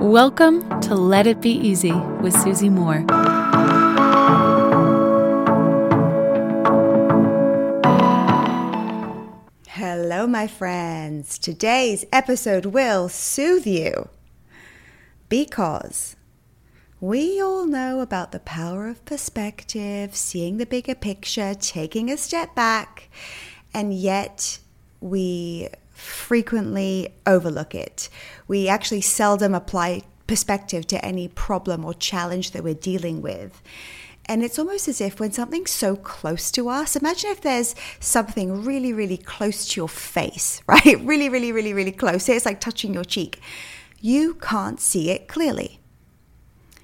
Welcome to Let It Be Easy with Susie Moore. Hello, my friends. Today's episode will soothe you because we all know about the power of perspective, seeing the bigger picture, taking a step back, and yet we frequently overlook it. We actually seldom apply perspective to any problem or challenge that we're dealing with. And it's almost as if when something's so close to us, imagine if there's something really, really close to your face, right? Really, really, really, really close. It's like touching your cheek. You can't see it clearly.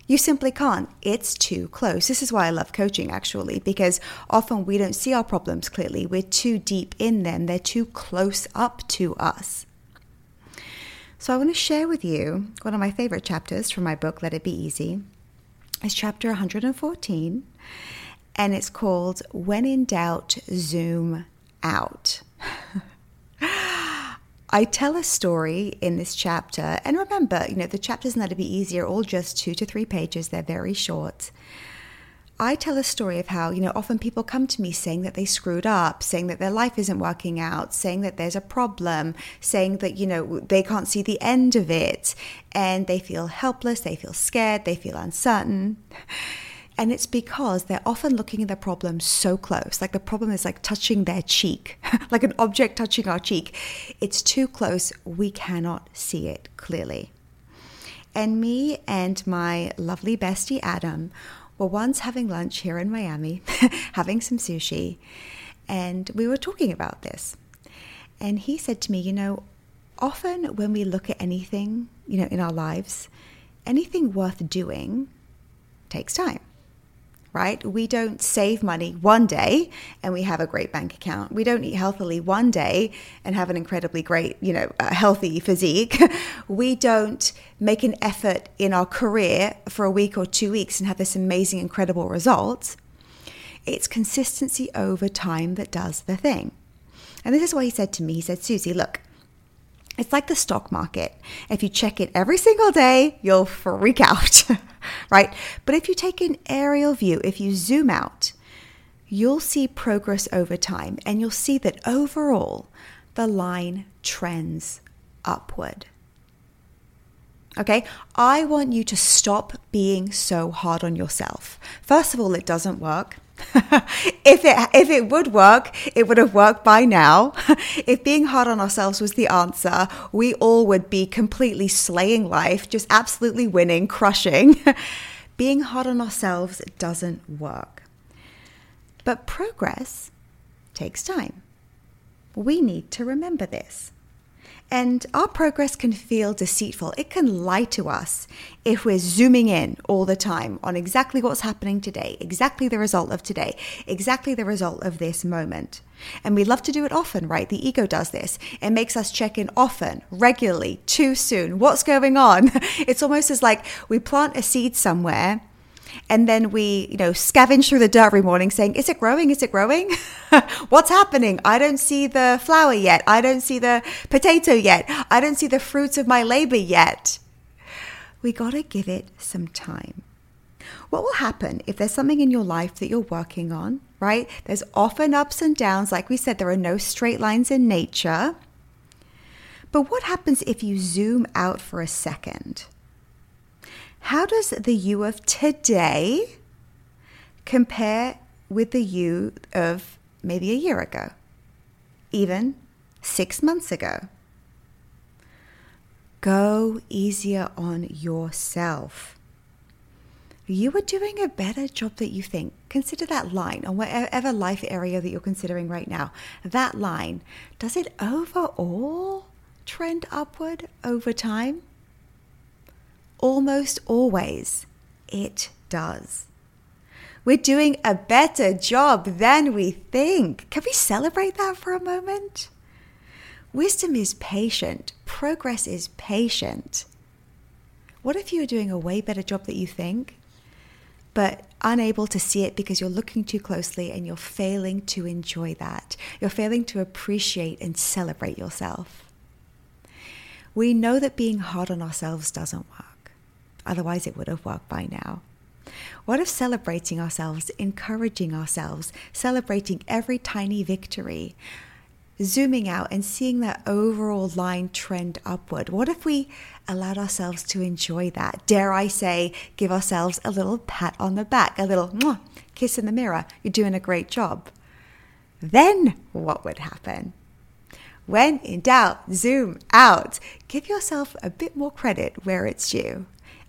You simply can't. It's too close. This is why I love coaching, actually, because often we don't see our problems clearly. We're too deep in them, they're too close up to us. So, I want to share with you one of my favorite chapters from my book, Let It Be Easy. It's chapter 114, and it's called When in Doubt, Zoom Out. I tell a story in this chapter, and remember, you know, the chapters in It Be Easy are all just two to three pages, they're very short. I tell a story of how, you know, often people come to me saying that they screwed up, saying that their life isn't working out, saying that there's a problem, saying that, you know, they can't see the end of it, and they feel helpless, they feel scared, they feel uncertain. And it's because they're often looking at the problem so close. Like the problem is like touching their cheek, like an object touching our cheek. It's too close. We cannot see it clearly. And me and my lovely bestie Adam were once having lunch here in Miami, having some sushi, and we were talking about this. And he said to me, You know, often when we look at anything, you know, in our lives, anything worth doing takes time right? We don't save money one day and we have a great bank account. We don't eat healthily one day and have an incredibly great, you know, healthy physique. we don't make an effort in our career for a week or two weeks and have this amazing, incredible result. It's consistency over time that does the thing. And this is what he said to me. He said, Susie, look, it's like the stock market. If you check it every single day, you'll freak out, right? But if you take an aerial view, if you zoom out, you'll see progress over time and you'll see that overall the line trends upward. Okay, I want you to stop being so hard on yourself. First of all, it doesn't work. if it if it would work, it would have worked by now. if being hard on ourselves was the answer, we all would be completely slaying life, just absolutely winning, crushing. being hard on ourselves doesn't work. But progress takes time. We need to remember this. And our progress can feel deceitful. It can lie to us if we're zooming in all the time on exactly what's happening today, exactly the result of today, exactly the result of this moment. And we love to do it often, right? The ego does this. It makes us check in often, regularly, too soon. What's going on? It's almost as like we plant a seed somewhere and then we you know scavenge through the dirt every morning saying is it growing? Is it growing? What's happening? I don't see the flower yet. I don't see the potato yet. I don't see the fruits of my labor yet. We got to give it some time. What will happen if there's something in your life that you're working on right? There's often ups and downs. Like we said there are no straight lines in nature. But what happens if you zoom out for a second how does the you of today compare with the you of maybe a year ago, even six months ago? Go easier on yourself. You are doing a better job that you think. Consider that line on whatever life area that you're considering right now. That line, does it overall trend upward over time? Almost always it does. We're doing a better job than we think. Can we celebrate that for a moment? Wisdom is patient, progress is patient. What if you were doing a way better job than you think, but unable to see it because you're looking too closely and you're failing to enjoy that? You're failing to appreciate and celebrate yourself. We know that being hard on ourselves doesn't work. Otherwise, it would have worked by now. What if celebrating ourselves, encouraging ourselves, celebrating every tiny victory, zooming out and seeing that overall line trend upward? What if we allowed ourselves to enjoy that? Dare I say, give ourselves a little pat on the back, a little mwah, kiss in the mirror. You're doing a great job. Then what would happen? When in doubt, zoom out. Give yourself a bit more credit where it's due.